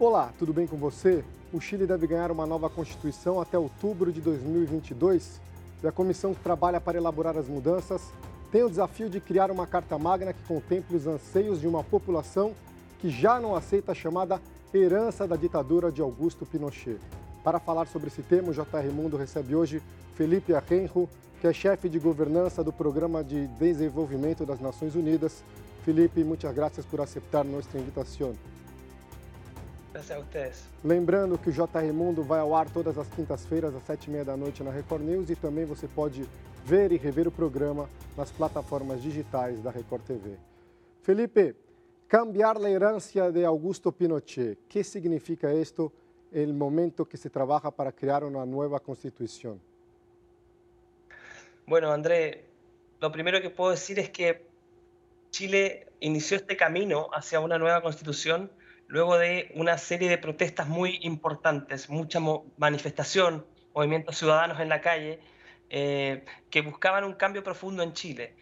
Olá, tudo bem com você? O Chile deve ganhar uma nova Constituição até outubro de 2022 e a comissão que trabalha para elaborar as mudanças tem o desafio de criar uma Carta Magna que contemple os anseios de uma população que já não aceita a chamada herança da ditadura de Augusto Pinochet. Para falar sobre esse tema, o JR Mundo recebe hoje Felipe Arrenjo, que é chefe de governança do Programa de Desenvolvimento das Nações Unidas. Felipe, muitas graças por aceitar nossa invitação. Graças a vocês. Lembrando que o JR Mundo vai ao ar todas as quintas-feiras, às sete e meia da noite na Record News e também você pode ver e rever o programa nas plataformas digitais da Record TV. Felipe, cambiar a herança de Augusto Pinochet, que significa isto el momento que se trabaja para crear una nueva constitución? Bueno, André, lo primero que puedo decir es que Chile inició este camino hacia una nueva constitución luego de una serie de protestas muy importantes, mucha manifestación, movimientos ciudadanos en la calle, eh, que buscaban un cambio profundo en Chile.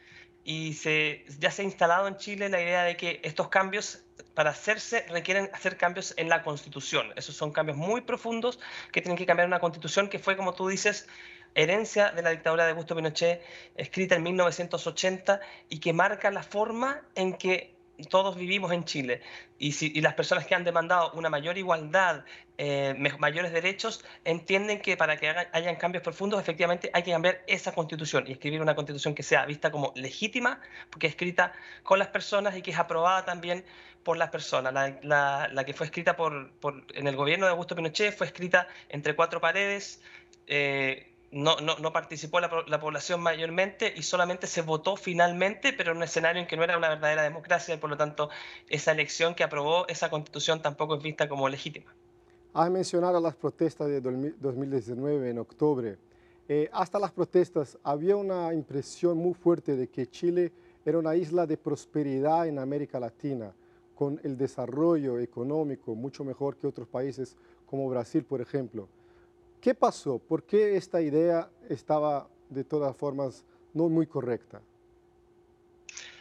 Y se, ya se ha instalado en Chile la idea de que estos cambios, para hacerse, requieren hacer cambios en la Constitución. Esos son cambios muy profundos que tienen que cambiar una Constitución que fue, como tú dices, herencia de la dictadura de Augusto Pinochet, escrita en 1980 y que marca la forma en que todos vivimos en Chile y, si, las personas que han demandado una mayor igualdad, eh, mayores derechos, entienden que para que hayan cambios profundos, efectivamente hay que cambiar esa constitución y escribir una constitución que sea vista como legítima, porque es escrita con las personas y que es aprobada también por las personas. La, que fue escrita por, en el gobierno de Augusto Pinochet fue escrita entre cuatro paredes. Eh, no, no, participó la, población mayormente y solamente se votó finalmente, pero en un escenario en que no era una verdadera democracia y por lo tanto esa elección que aprobó esa constitución tampoco es vista como legítima. Has mencionado las protestas de 2019 en octubre. Eh, hasta las protestas había una impresión muy fuerte de que Chile era una isla de prosperidad en América Latina, con el desarrollo económico mucho mejor que otros países como Brasil, por ejemplo. ¿Qué pasó? ¿Por qué esta idea estaba de todas formas no muy correcta?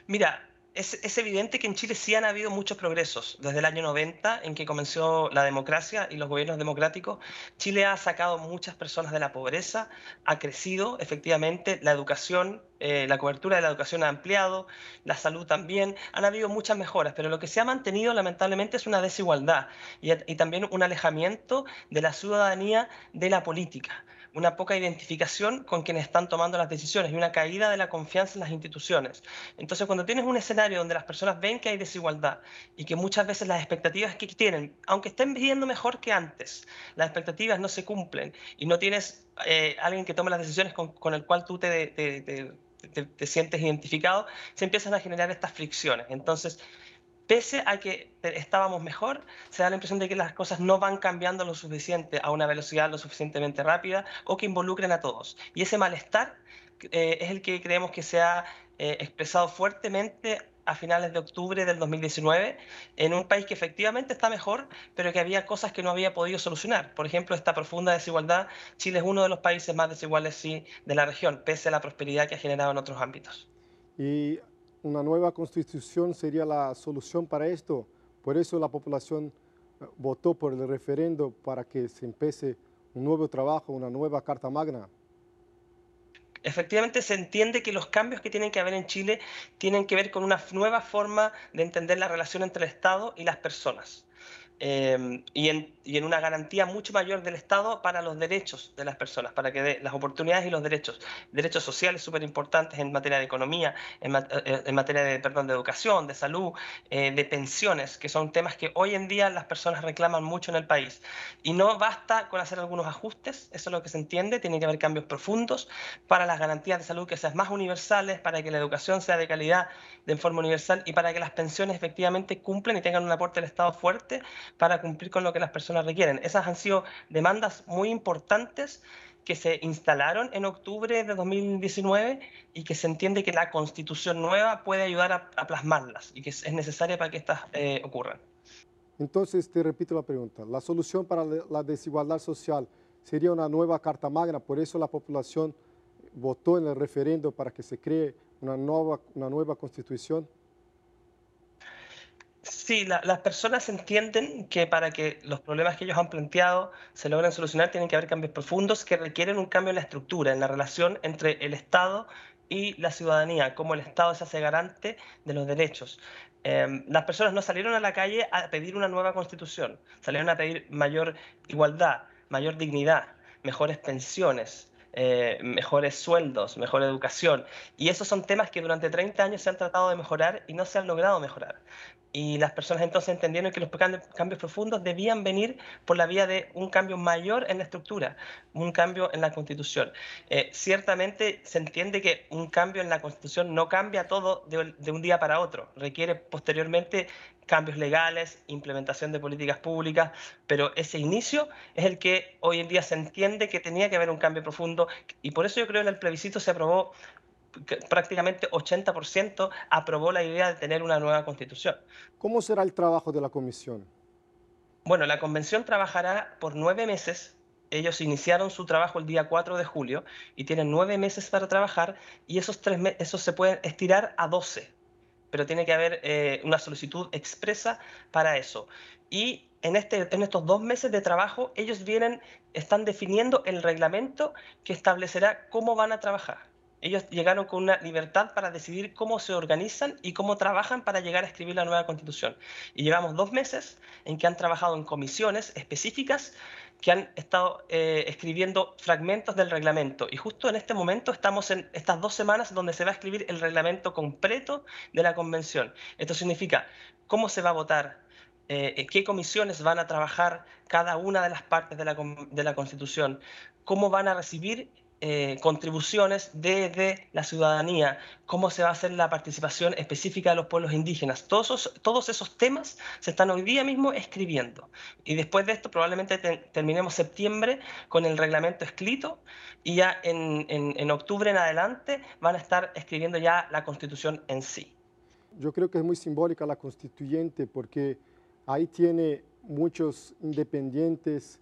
Mira, es, evidente que en Chile sí han habido muchos progresos. Desde el año 90, en que comenzó la democracia y los gobiernos democráticos, Chile ha sacado muchas personas de la pobreza, ha crecido efectivamente la educación, eh, la cobertura de la educación ha ampliado, la salud también, han habido muchas mejoras, pero lo que se ha mantenido lamentablemente es una desigualdad y también un alejamiento de la ciudadanía de la política una poca identificación con quienes están tomando las decisiones y una caída de la confianza en las instituciones. Entonces, cuando tienes un escenario donde las personas ven que hay desigualdad y que muchas veces las expectativas que tienen, aunque estén viviendo mejor que antes, las expectativas no se cumplen y no tienes eh, alguien que tome las decisiones con, el cual tú te, te sientes identificado, se empiezan a generar estas fricciones. Entonces, pese a que estábamos mejor, se da la impresión de que las cosas no van cambiando lo suficiente a una velocidad lo suficientemente rápida o que involucren a todos. Y ese malestar eh, es el que creemos que se ha eh, expresado fuertemente a finales de octubre del 2019 en un país que efectivamente está mejor, pero que había cosas que no había podido solucionar. Por ejemplo, esta profunda desigualdad. Chile es uno de los países más desiguales sí, de la región, pese a la prosperidad que ha generado en otros ámbitos. Y una nueva constitución sería la solución para esto. Por eso la población eh, votó por el referendo para que se empiece un nuevo trabajo, una nueva Carta Magna. Efectivamente se entiende que los cambios que tienen que haber en Chile tienen que ver con una nueva forma de entender la relación entre el Estado y las personas. Em, y, en, una garantía mucho mayor del Estado para los derechos de las personas, para que dé las oportunidades y los derechos, derechos sociales súper importantes en materia de economía, en, eh, materia de, perdón, de educación, de salud, eh, de pensiones, que son temas que hoy en día las personas reclaman mucho en el país. Y no basta con hacer algunos ajustes, eso es lo que se entiende, tiene que haber cambios profundos para las garantías de salud que sean más universales, para que la educación sea de calidad de forma universal y para que las pensiones efectivamente cumplan y tengan un aporte del Estado fuerte para cumplir con lo que las personas requieren. Esas han sido demandas muy importantes que se instalaron en octubre de 2019 y que se entiende que la constitución nueva puede ayudar a, plasmarlas y que es, necesaria para que estas eh, ocurran. Entonces, te repito la pregunta, ¿la solución para la desigualdad social sería una nueva Carta Magna? Por eso la población votó en el referendo para que se cree una nueva, una nueva constitución. Sí, las personas entienden que para que los problemas que ellos han planteado se logren solucionar tienen que haber cambios profundos que requieren un cambio en la estructura, en la relación entre el Estado y la ciudadanía, cómo el Estado se hace garante de los derechos. Em, las personas no salieron a la calle a pedir una nueva constitución, salieron a pedir mayor igualdad, mayor dignidad, mejores pensiones, eh, mejores sueldos, mejor educación. Y esos son temas que durante 30 años se han tratado de mejorar y no se han logrado mejorar. Y las personas entonces entendieron que los cambios profundos debían venir por la vía de un cambio mayor en la estructura, un cambio en la constitución. Eh, ciertamente se entiende que un cambio en la constitución no cambia todo de, de un día para otro, requiere posteriormente cambios legales, implementación de políticas públicas, pero ese inicio es el que hoy en día se entiende que tenía que haber un cambio profundo y por eso yo creo que en el plebiscito se aprobó prácticamente 80% aprobó la idea de tener una nueva constitución. ¿Cómo será el trabajo de la comisión? Bueno, la convención trabajará por nueve meses. Ellos iniciaron su trabajo el día 4 de julio y tienen nueve meses para trabajar y esos, tres esos se pueden estirar a 12 pero tiene que haber eh, una solicitud expresa para eso. Y en, este, en estos dos meses de trabajo, ellos vienen, están definiendo el reglamento que establecerá cómo van a trabajar. Ellos llegaron con una libertad para decidir cómo se organizan y cómo trabajan para llegar a escribir la nueva constitución. Y llevamos dos meses en que han trabajado en comisiones específicas que han estado eh, escribiendo fragmentos del reglamento. Y justo en este momento estamos en estas dos semanas donde se va a escribir el reglamento completo de la convención. Esto significa cómo se va a votar, eh, qué comisiones van a trabajar cada una de las partes de la, de la Constitución, cómo van a recibir eh, contribuciones desde la ciudadanía, cómo se va a hacer la participación específica de los pueblos indígenas. Todos esos, temas se están hoy día mismo escribiendo. Y después de esto probablemente terminemos septiembre con el reglamento escrito y ya en, octubre en adelante van a estar escribiendo ya la constitución en sí. Yo creo que es muy simbólica la constituyente porque ahí tiene muchos independientes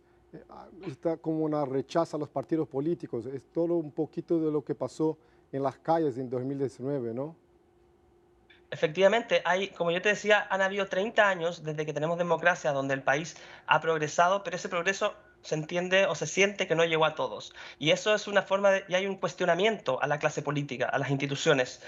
está como una rechaza a los partidos políticos. Es todo un poquito de lo que pasó en las calles en 2019, ¿no? Efectivamente, hay, como yo te decía, han habido 30 años desde que tenemos democracia donde el país ha progresado, pero ese progreso se entiende o se siente que no llegó a todos. Y eso es una forma de, y hay un cuestionamiento a la clase política, a las instituciones.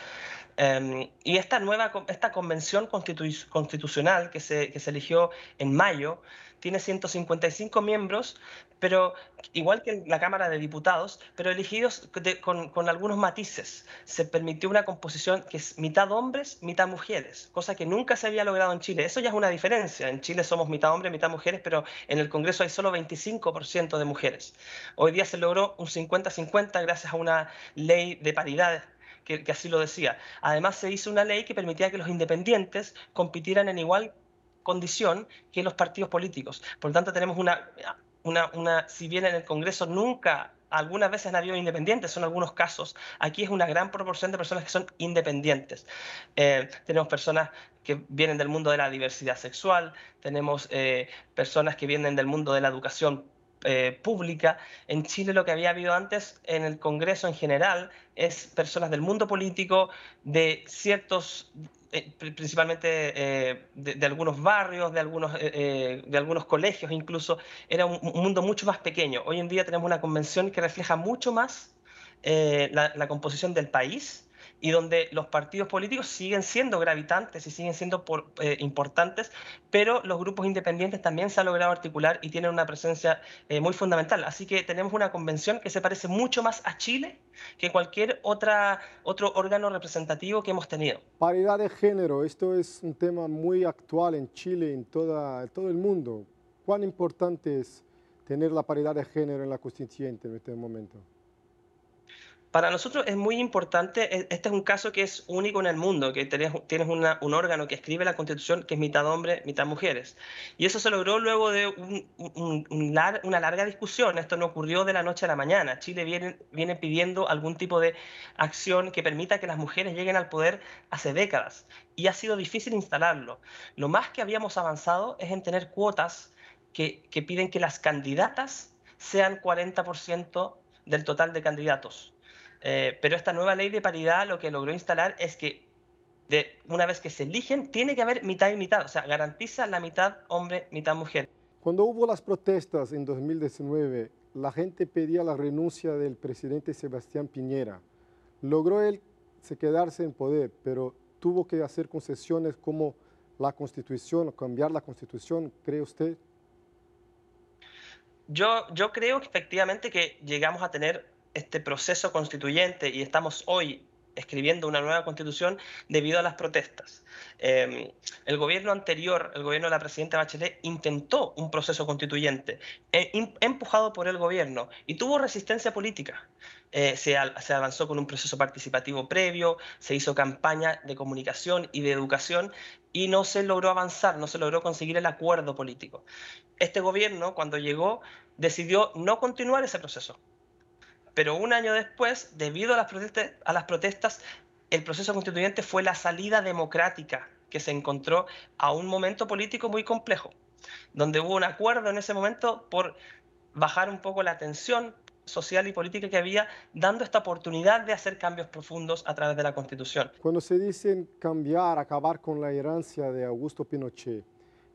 Em, y esta nueva, esta convención constitucional que se, que se eligió en mayo, tiene 155 miembros, pero igual que la Cámara de Diputados, pero elegidos con, con, algunos matices. Se permitió una composición que es mitad hombres, mitad mujeres, cosa que nunca se había logrado en Chile. Eso ya es una diferencia. En Chile somos mitad hombres, mitad mujeres, pero en el Congreso hay solo 25% de mujeres. Hoy día se logró un 50-50 gracias a una ley de paridad que, que, así lo decía. Además, se hizo una ley que permitía que los independientes compitieran en igual condición que los partidos políticos. Por lo tanto, tenemos una, una, una, si bien en el Congreso nunca algunas veces han habido independientes, son algunos casos. Aquí es una gran proporción de personas que son independientes. Eh, tenemos personas que vienen del mundo de la diversidad sexual, tenemos eh, personas que vienen del mundo de la educación eh, pública. En Chile lo que había habido antes en el Congreso en general es personas del mundo político, de ciertos eh, principalmente eh, de, algunos barrios, de algunos, de algunos colegios incluso, era un, mundo mucho más pequeño. Hoy en día tenemos una convención que refleja mucho más la, composición del país y donde los partidos políticos siguen siendo gravitantes y siguen siendo por, eh, importantes, pero los grupos independientes también se han logrado articular y tienen una presencia eh, muy fundamental. Así que tenemos una convención que se parece mucho más a Chile que cualquier otra, otro órgano representativo que hemos tenido. Paridad de género, esto es un tema muy actual en Chile, en toda, todo el mundo. ¿Cuán importante es tener la paridad de género en la constituyente en este momento? Para nosotros es muy importante, e, este es un caso que es único en el mundo, que tienes, tienes un órgano que escribe la constitución que es mitad hombre, mitad mujeres. Y eso se logró luego de una larga discusión, esto no ocurrió de la noche a la mañana. Chile viene, pidiendo algún tipo de acción que permita que las mujeres lleguen al poder hace décadas y ha sido difícil instalarlo. Lo más que habíamos avanzado es en tener cuotas que piden que las candidatas sean 40% del total de candidatos. Eh, pero esta nueva ley de paridad lo que logró instalar es que de una vez que se eligen, tiene que haber mitad y mitad, o sea, garantiza la mitad hombre, mitad mujer. Cuando hubo las protestas en 2019, la gente pedía la renuncia del presidente Sebastián Piñera. Logró él quedarse en poder, pero tuvo que hacer concesiones como la constitución, cambiar la constitución, ¿cree usted? Yo, yo creo que efectivamente que llegamos a tener este proceso constituyente y estamos hoy escribiendo una nueva constitución debido a las protestas. Em, el gobierno anterior, el gobierno de la presidenta Bachelet, intentó un proceso constituyente eh, empujado por el gobierno y tuvo resistencia política. Eh, se, se, avanzó con un proceso participativo previo, se hizo campaña de comunicación y de educación y no se logró avanzar, no se logró conseguir el acuerdo político. Este gobierno, cuando llegó, decidió no continuar ese proceso pero un año después, debido a las, protestas, el proceso constituyente fue la salida democrática que se encontró a un momento político muy complejo, donde hubo un acuerdo en ese momento por bajar un poco la tensión social y política que había, dando esta oportunidad de hacer cambios profundos a través de la Constitución. Cuando se dicen cambiar, acabar con la herencia de Augusto Pinochet,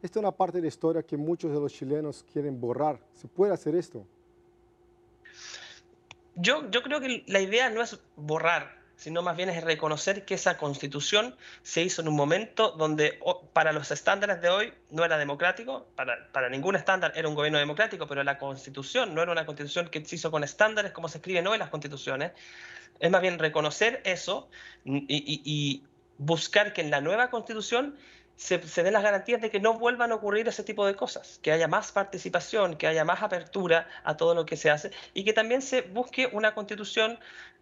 esta es una parte de la historia que muchos de los chilenos quieren borrar. ¿Se puede hacer esto? Yo, yo creo que la idea no es borrar, sino más bien es reconocer que esa constitución se hizo en un momento donde para los estándares de hoy no era democrático, para, para, ningún estándar era un gobierno democrático, pero la constitución no era una constitución que se hizo con estándares como se escriben hoy las constituciones. Es más bien reconocer eso y, y buscar que en la nueva constitución se, den las garantías de que no vuelvan a ocurrir ese tipo de cosas, que haya más participación, que haya más apertura a todo lo que se hace y que también se busque una constitución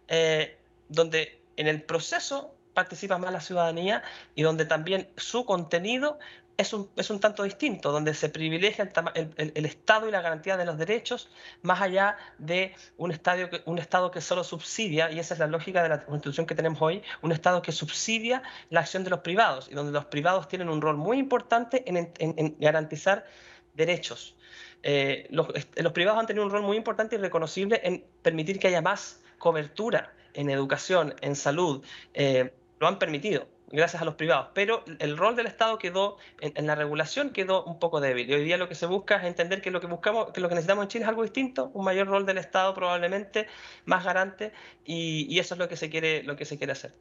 eh, donde en el proceso participa más la ciudadanía y donde también su contenido es un, es un tanto distinto, donde se privilegia el, el, Estado y la garantía de los derechos más allá de un, estadio que, un Estado que solo subsidia, y esa es la lógica de la Constitución que tenemos hoy, un Estado que subsidia la acción de los privados y donde los privados tienen un rol muy importante en, en, garantizar derechos. Eh, los, los, privados han tenido un rol muy importante y reconocible en permitir que haya más cobertura en educación, en salud, eh, lo han permitido gracias a los privados, pero el rol del Estado quedó, en, la regulación quedó un poco débil. Y hoy día lo que se busca es entender que lo que buscamos, que lo que necesitamos en Chile es algo distinto, un mayor rol del Estado probablemente, más garante, y, eso es lo que se quiere, lo que se quiere hacer.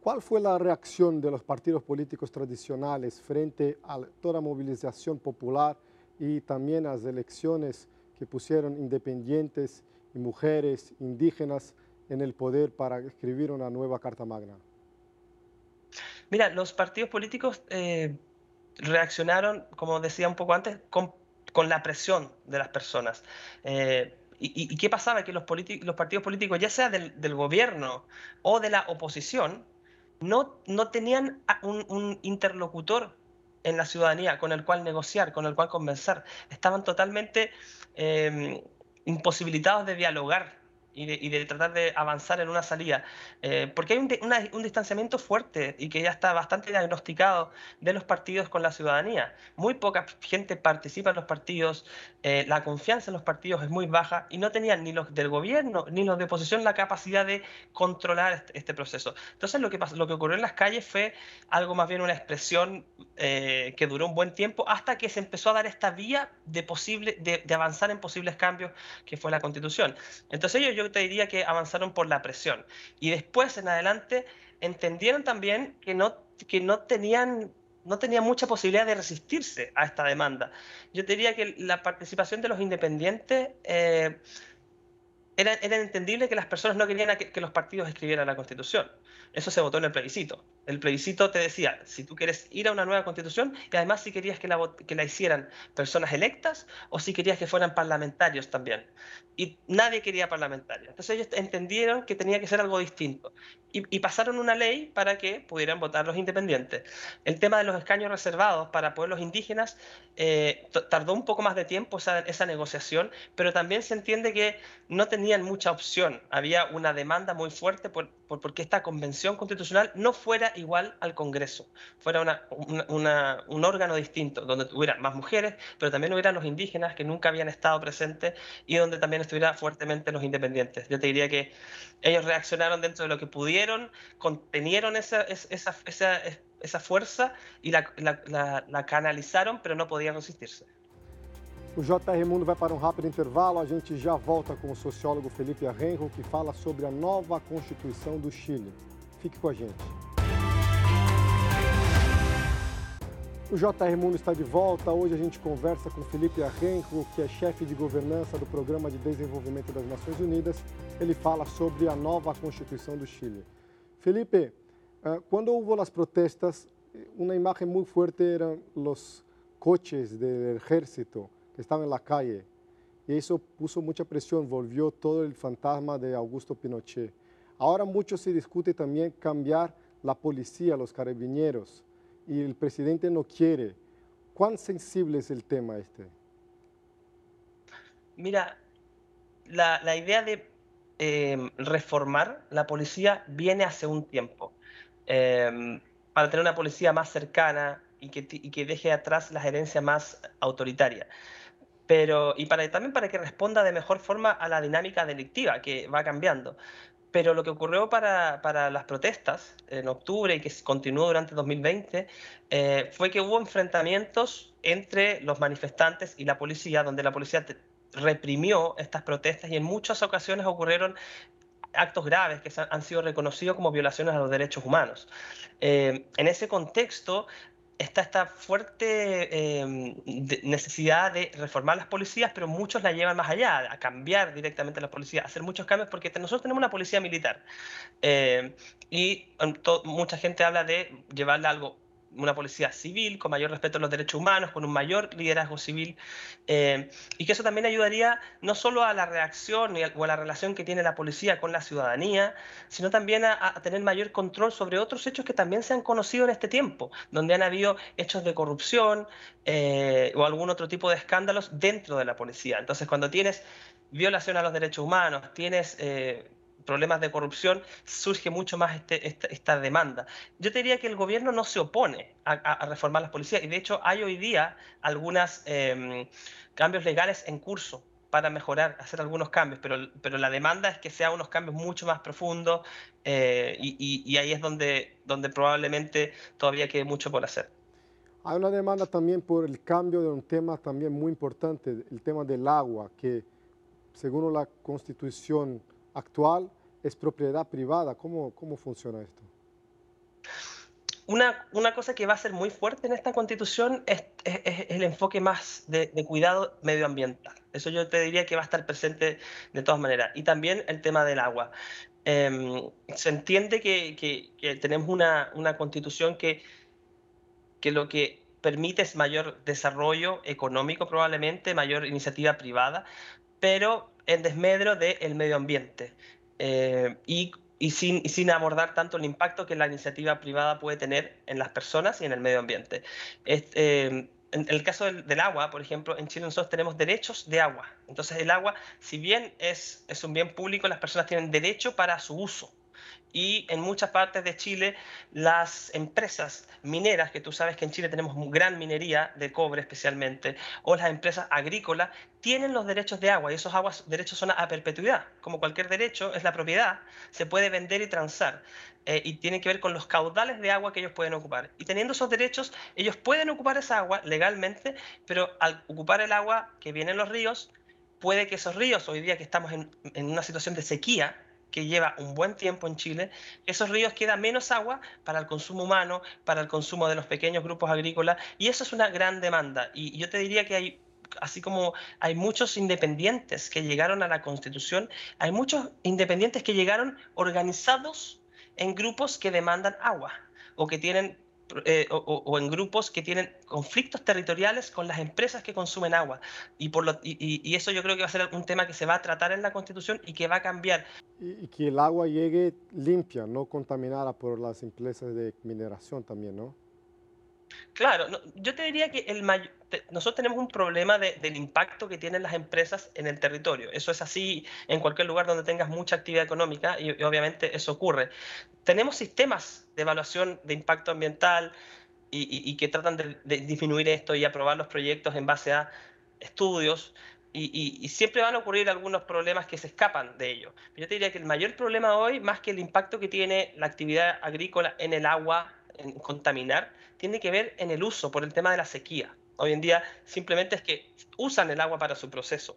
¿Cuál fue la reacción de los partidos políticos tradicionales frente a toda movilización popular y también a las elecciones que pusieron independientes y mujeres indígenas en el poder para escribir una nueva Carta Magna? Mira, los partidos políticos eh, reaccionaron, como decía un poco antes, con, la presión de las personas. Eh, y, qué pasaba? Que los, los partidos políticos, ya sea del, gobierno o de la oposición, no, tenían un, interlocutor en la ciudadanía con el cual negociar, con el cual convencer. Estaban totalmente eh, imposibilitados de dialogar y de, tratar de avanzar en una salida. Eh, porque hay un, distanciamiento fuerte y que ya está bastante diagnosticado de los partidos con la ciudadanía. Muy poca gente participa en los partidos, eh, la confianza en los partidos es muy baja y no tenían ni los del gobierno ni los de oposición la capacidad de controlar este, este proceso. Entonces lo que, pasó, lo que ocurrió en las calles fue algo más bien una expresión eh, que duró un buen tiempo hasta que se empezó a dar esta vía de, posible, de, de avanzar en posibles cambios que fue la constitución. Entonces ellos yo te diría que avanzaron por la presión. Y después, en adelante, entendieron también que no, que no tenían no tenía mucha posibilidad de resistirse a esta demanda. Yo diría que la participación de los independientes eh, era, era, entendible que las personas no querían que, que, los partidos escribieran la Constitución. Eso se votó en el plebiscito. El plebiscito te decía, si tú quieres ir a una nueva Constitución, y además si querías que la, que la hicieran personas electas o si querías que fueran parlamentarios también y nadie quería parlamentarios. Entonces ellos entendieron que tenía que ser algo distinto y, pasaron una ley para que pudieran votar los independientes. El tema de los escaños reservados para pueblos indígenas eh, tardó un poco más de tiempo esa, esa, negociación, pero también se entiende que no tenían mucha opción. Había una demanda muy fuerte por, por porque esta convención constitucional no fuera igual al Congreso, fuera un órgano distinto, donde hubiera más mujeres, pero también hubieran los indígenas que nunca habían estado presentes y donde también estuviera fuertemente los independientes. Yo te diría que ellos reaccionaron dentro de lo que pudieron, contenieron esa, esa, esa, esa fuerza y la, la, la canalizaron, pero no podían resistirse. O JR Mundo vai para um rápido intervalo. A gente já volta com o sociólogo Felipe Arrenro, que fala sobre a nova Constituição do Chile. Fique com a gente. O JR Mundo está de volta. Hoje a gente conversa com Felipe Arrenro, que é chefe de governança do Programa de Desenvolvimento das Nações Unidas. Ele fala sobre a nova Constituição do Chile. Felipe, eh, quando houve as protestas, uma imagem muito forte eram os coches do exército que estaba en la calle. Y eso puso mucha presión, volvió todo el fantasma de Augusto Pinochet. Ahora mucho se discute también cambiar la policía, los carabineros, y el presidente no quiere. ¿Cuán sensible es el tema este? Mira, la, la idea de eh, reformar la policía viene hace un tiempo. Eh, para tener una policía más cercana y que, y que deje atrás la gerencia más autoritaria pero y para, también para que responda de mejor forma a la dinámica delictiva que va cambiando. Pero lo que ocurrió para, para las protestas en octubre y que continuó durante 2020 eh, fue que hubo enfrentamientos entre los manifestantes y la policía, donde la policía reprimió estas protestas y en muchas ocasiones ocurrieron actos graves que han sido reconocidos como violaciones a los derechos humanos. Eh, en ese contexto, está esta fuerte em, necesidad de reformar las policías, pero muchos la llevan más allá, a cambiar directamente las policías, a hacer muchos cambios, porque nosotros tenemos una policía militar. Em, y em, mucha gente habla de llevarla a algo una policía civil, con mayor respeto a los derechos humanos, con un mayor liderazgo civil, eh, y que eso también ayudaría no solo a la reacción o a la relación que tiene la policía con la ciudadanía, sino también a, tener mayor control sobre otros hechos que también se han conocido en este tiempo, donde han habido hechos de corrupción eh, o algún otro tipo de escándalos dentro de la policía. Entonces, cuando tienes violación a los derechos humanos, tienes... Eh, problemas de corrupción, surge mucho más este, esta, demanda. Yo te diría que el gobierno no se opone a, reformar las policías y de hecho hay hoy día algunos em, cambios legales en curso para mejorar, hacer algunos cambios, pero, pero la demanda es que sean unos cambios mucho más profundos eh, y, y, ahí es donde, donde probablemente todavía quede mucho por hacer. Hay una demanda también por el cambio de un tema también muy importante, el tema del agua, que según la constitución actual es propiedad privada. ¿Cómo, cómo funciona esto? Una, una, cosa que va a ser muy fuerte en esta constitución es, el enfoque más de, cuidado medioambiental. Eso yo te diría que va a estar presente de todas maneras. Y también el tema del agua. Em, se entiende que, que, tenemos una, una constitución que, que lo que permite es mayor desarrollo económico probablemente, mayor iniciativa privada, pero en desmedro del medio ambiente. Eh, y, y, sin, y, sin, abordar tanto el impacto que la iniciativa privada puede tener en las personas y en el medio ambiente. Este, en el caso del, agua, por ejemplo, en Chile nosotros tenemos derechos de agua. Entonces el agua, si bien es un bien público, las personas tienen derecho para su uso y en muchas partes de Chile las empresas mineras, que tú sabes que en Chile tenemos gran minería de cobre especialmente, o las empresas agrícolas, tienen los derechos de agua y esos aguas, derechos son a perpetuidad. Como cualquier derecho, es la propiedad, se puede vender y transar. Eh, y tiene que ver con los caudales de agua que ellos pueden ocupar. Y teniendo esos derechos, ellos pueden ocupar esa agua legalmente, pero al ocupar el agua que viene en los ríos, puede que esos ríos, hoy día que estamos en, en una situación de sequía, que lleva un buen tiempo en Chile, esos ríos queda menos agua para el consumo humano, para el consumo de los pequeños grupos agrícolas, y eso es una gran demanda. Y yo te diría que hay así como hay muchos independientes que llegaron a la Constitución, hay muchos independientes que llegaron organizados en grupos que demandan agua o que tienen eh, o, en grupos que tienen conflictos territoriales con las empresas que consumen agua. Y, por lo, y, eso yo creo que va a ser un tema que se va a tratar en la Constitución y que va a cambiar. Y, que el agua llegue limpia, no contaminada por las empresas de mineración también, ¿no? Claro, yo te diría que el nosotros tenemos un problema del impacto que tienen las empresas en el territorio. Eso es así en cualquier lugar donde tengas mucha actividad económica y, obviamente eso ocurre. Tenemos sistemas de evaluación de impacto ambiental y, que tratan de, disminuir esto y aprobar los proyectos en base a estudios. Y, siempre van a ocurrir algunos problemas que se escapan de ello. Yo te diría que el mayor problema hoy, más que el impacto que tiene la actividad agrícola en el agua, contaminar, tiene que ver en el uso por el tema de la sequía. Hoy en día simplemente es que usan el agua para su proceso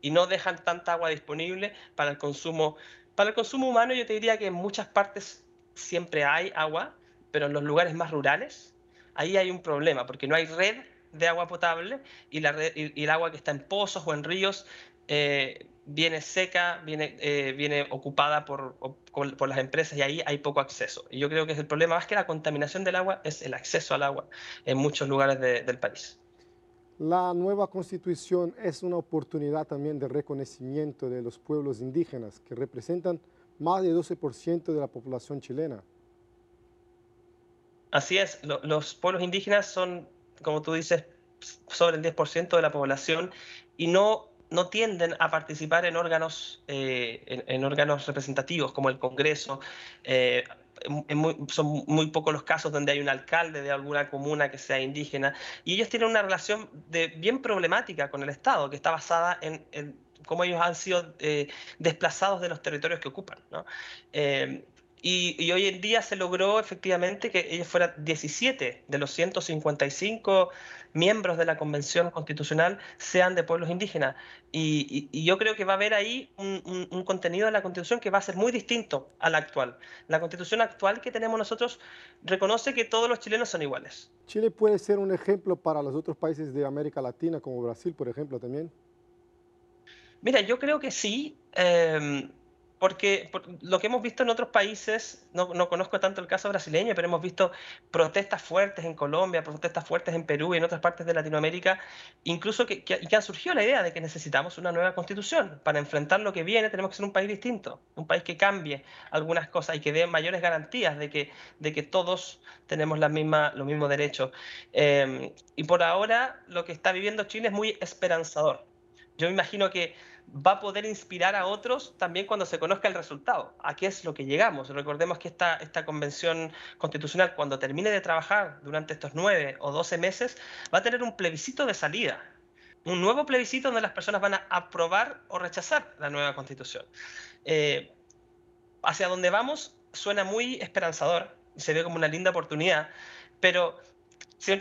y no dejan tanta agua disponible para el consumo. Para el consumo humano yo te diría que en muchas partes siempre hay agua, pero en los lugares más rurales ahí hay un problema porque no hay red de agua potable y, la y el agua que está en pozos o en ríos eh, viene seca, viene, eh, viene ocupada por, por, las empresas y ahí hay poco acceso. Y yo creo que es el problema, más que la contaminación del agua, es el acceso al agua en muchos lugares del país. La nueva constitución es una oportunidad también de reconocimiento de los pueblos indígenas, que representan más de 12% de la población chilena. Así es, los pueblos indígenas son, como tú dices, sobre el 10% de la población y no no tienden a participar en órganos, eh, en, órganos representativos como el Congreso. Eh, son muy pocos los casos donde hay un alcalde de alguna comuna que sea indígena y ellos tienen una relación de, bien problemática con el Estado que está basada en, cómo ellos han sido eh, desplazados de los territorios que ocupan. Y, hoy en día se logró efectivamente que ellos fueran 17 de los 155 miembros de la Convención Constitucional sean de pueblos indígenas. Y, yo creo que va a haber ahí un, contenido de la Constitución que va a ser muy distinto al actual. La Constitución actual que tenemos nosotros reconoce que todos los chilenos son iguales. ¿Chile puede ser un ejemplo para los otros países de América Latina, como Brasil, por ejemplo, también? Mira, yo creo que sí. Em, porque lo que hemos visto en otros países, no, conozco tanto el caso brasileño, pero hemos visto protestas fuertes en Colombia, protestas fuertes en Perú y en otras partes de Latinoamérica, incluso que, que, han surgido la idea de que necesitamos una nueva constitución. Para enfrentar lo que viene tenemos que ser un país distinto, un país que cambie algunas cosas y que dé mayores garantías de que, todos tenemos los mismos derechos. Em, y por ahora lo que está viviendo Chile es muy esperanzador. Yo me imagino que va a poder inspirar a otros también cuando se conozca el resultado. ¿A qué es lo que llegamos? Recordemos que esta, esta convención constitucional, cuando termine de trabajar durante estos nueve o doce meses, va a tener un plebiscito de salida. Un nuevo plebiscito donde las personas van a aprobar o rechazar la nueva constitución. Eh, hacia donde vamos suena muy esperanzador se ve como una linda oportunidad, pero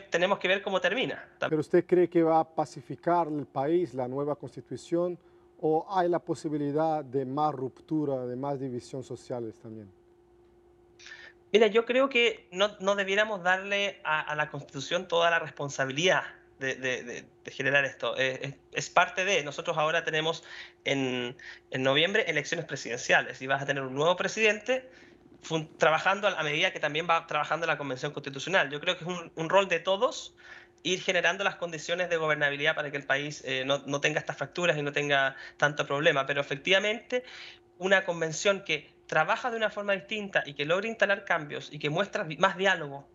tenemos que ver cómo termina. ¿Pero usted cree que va a pacificar el país, la nueva constitución? o hay la posibilidad de más ruptura, de más división sociales también? Mira, yo creo que no, no debiéramos darle a, la Constitución toda la responsabilidad de, de, generar esto. Eh, es, parte de, nosotros ahora tenemos en, en, noviembre elecciones presidenciales y vas a tener un nuevo presidente trabajando a medida que también va trabajando la Convención Constitucional. Yo creo que es un, un rol de todos ir generando las condiciones de gobernabilidad para que el país eh, no, no, tenga estas fracturas y no tenga tanto problema. Pero efectivamente, una convención que trabaja de una forma distinta y que logre instalar cambios y que muestra más diálogo,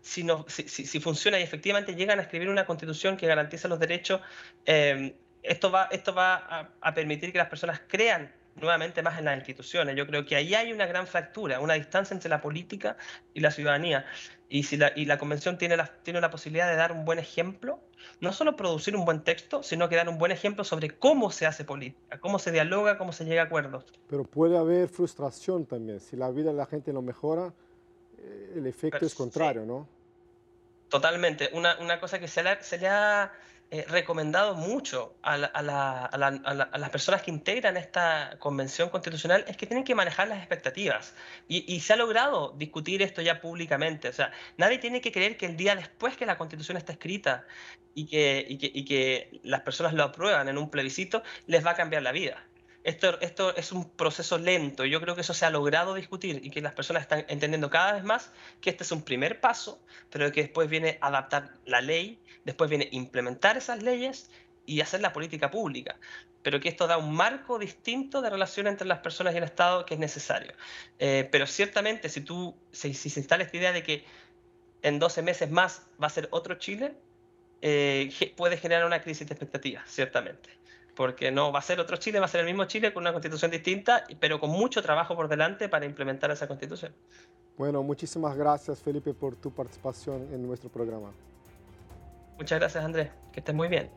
si, no, si, si, funciona y efectivamente llegan a escribir una constitución que garantiza los derechos, eh, esto va, esto va a permitir que las personas crean nuevamente más en las instituciones. Yo creo que ahí hay una gran fractura, una distancia entre la política y la ciudadanía. Y, si la, y la convención tiene la, tiene la posibilidad de dar un buen ejemplo, no solo producir un buen texto, sino que dar un buen ejemplo sobre cómo se hace política, cómo se dialoga, cómo se llega a acuerdos. Pero puede haber frustración también. Si la vida de la gente no mejora, eh, el efecto es contrario, ¿no? Totalmente. Una, una cosa que se le, se le ha recomendado mucho a, las personas que integran esta convención constitucional es que tienen que manejar las expectativas. Y, se ha logrado discutir esto ya públicamente. O sea, nadie tiene que creer que el día después que la constitución está escrita y que, y que las personas lo aprueban en un plebiscito, les va a cambiar la vida. Esto, esto, es un proceso lento. Yo creo que eso se ha logrado discutir y que las personas están entendiendo cada vez más que este es un primer paso, pero que después viene adaptar la ley después viene implementar esas leyes y hacer la política pública, pero que esto da un marco distinto de relación entre las personas y el Estado que es necesario. Eh, pero ciertamente, si, tú, si, se instala esta idea de que en 12 meses más va a ser otro Chile, eh, puede generar una crisis de expectativas, ciertamente. Porque no va a ser otro Chile, va a ser el mismo Chile con una constitución distinta, pero con mucho trabajo por delante para implementar esa constitución. Bueno, muchísimas gracias Felipe por tu participación en nuestro programa. Muchas gracias Andrés, que estés muy bien.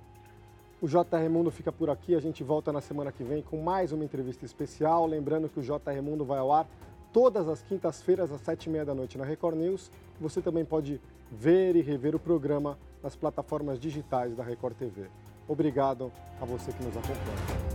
O JR Mundo fica por aqui, a gente volta na semana que vem com mais uma entrevista especial. Lembrando que o JR Mundo vai ao ar todas as quintas-feiras às sete e meia da noite na Record News. Você também pode ver e rever o programa nas plataformas digitais da Record TV. Obrigado a você que nos acompanha.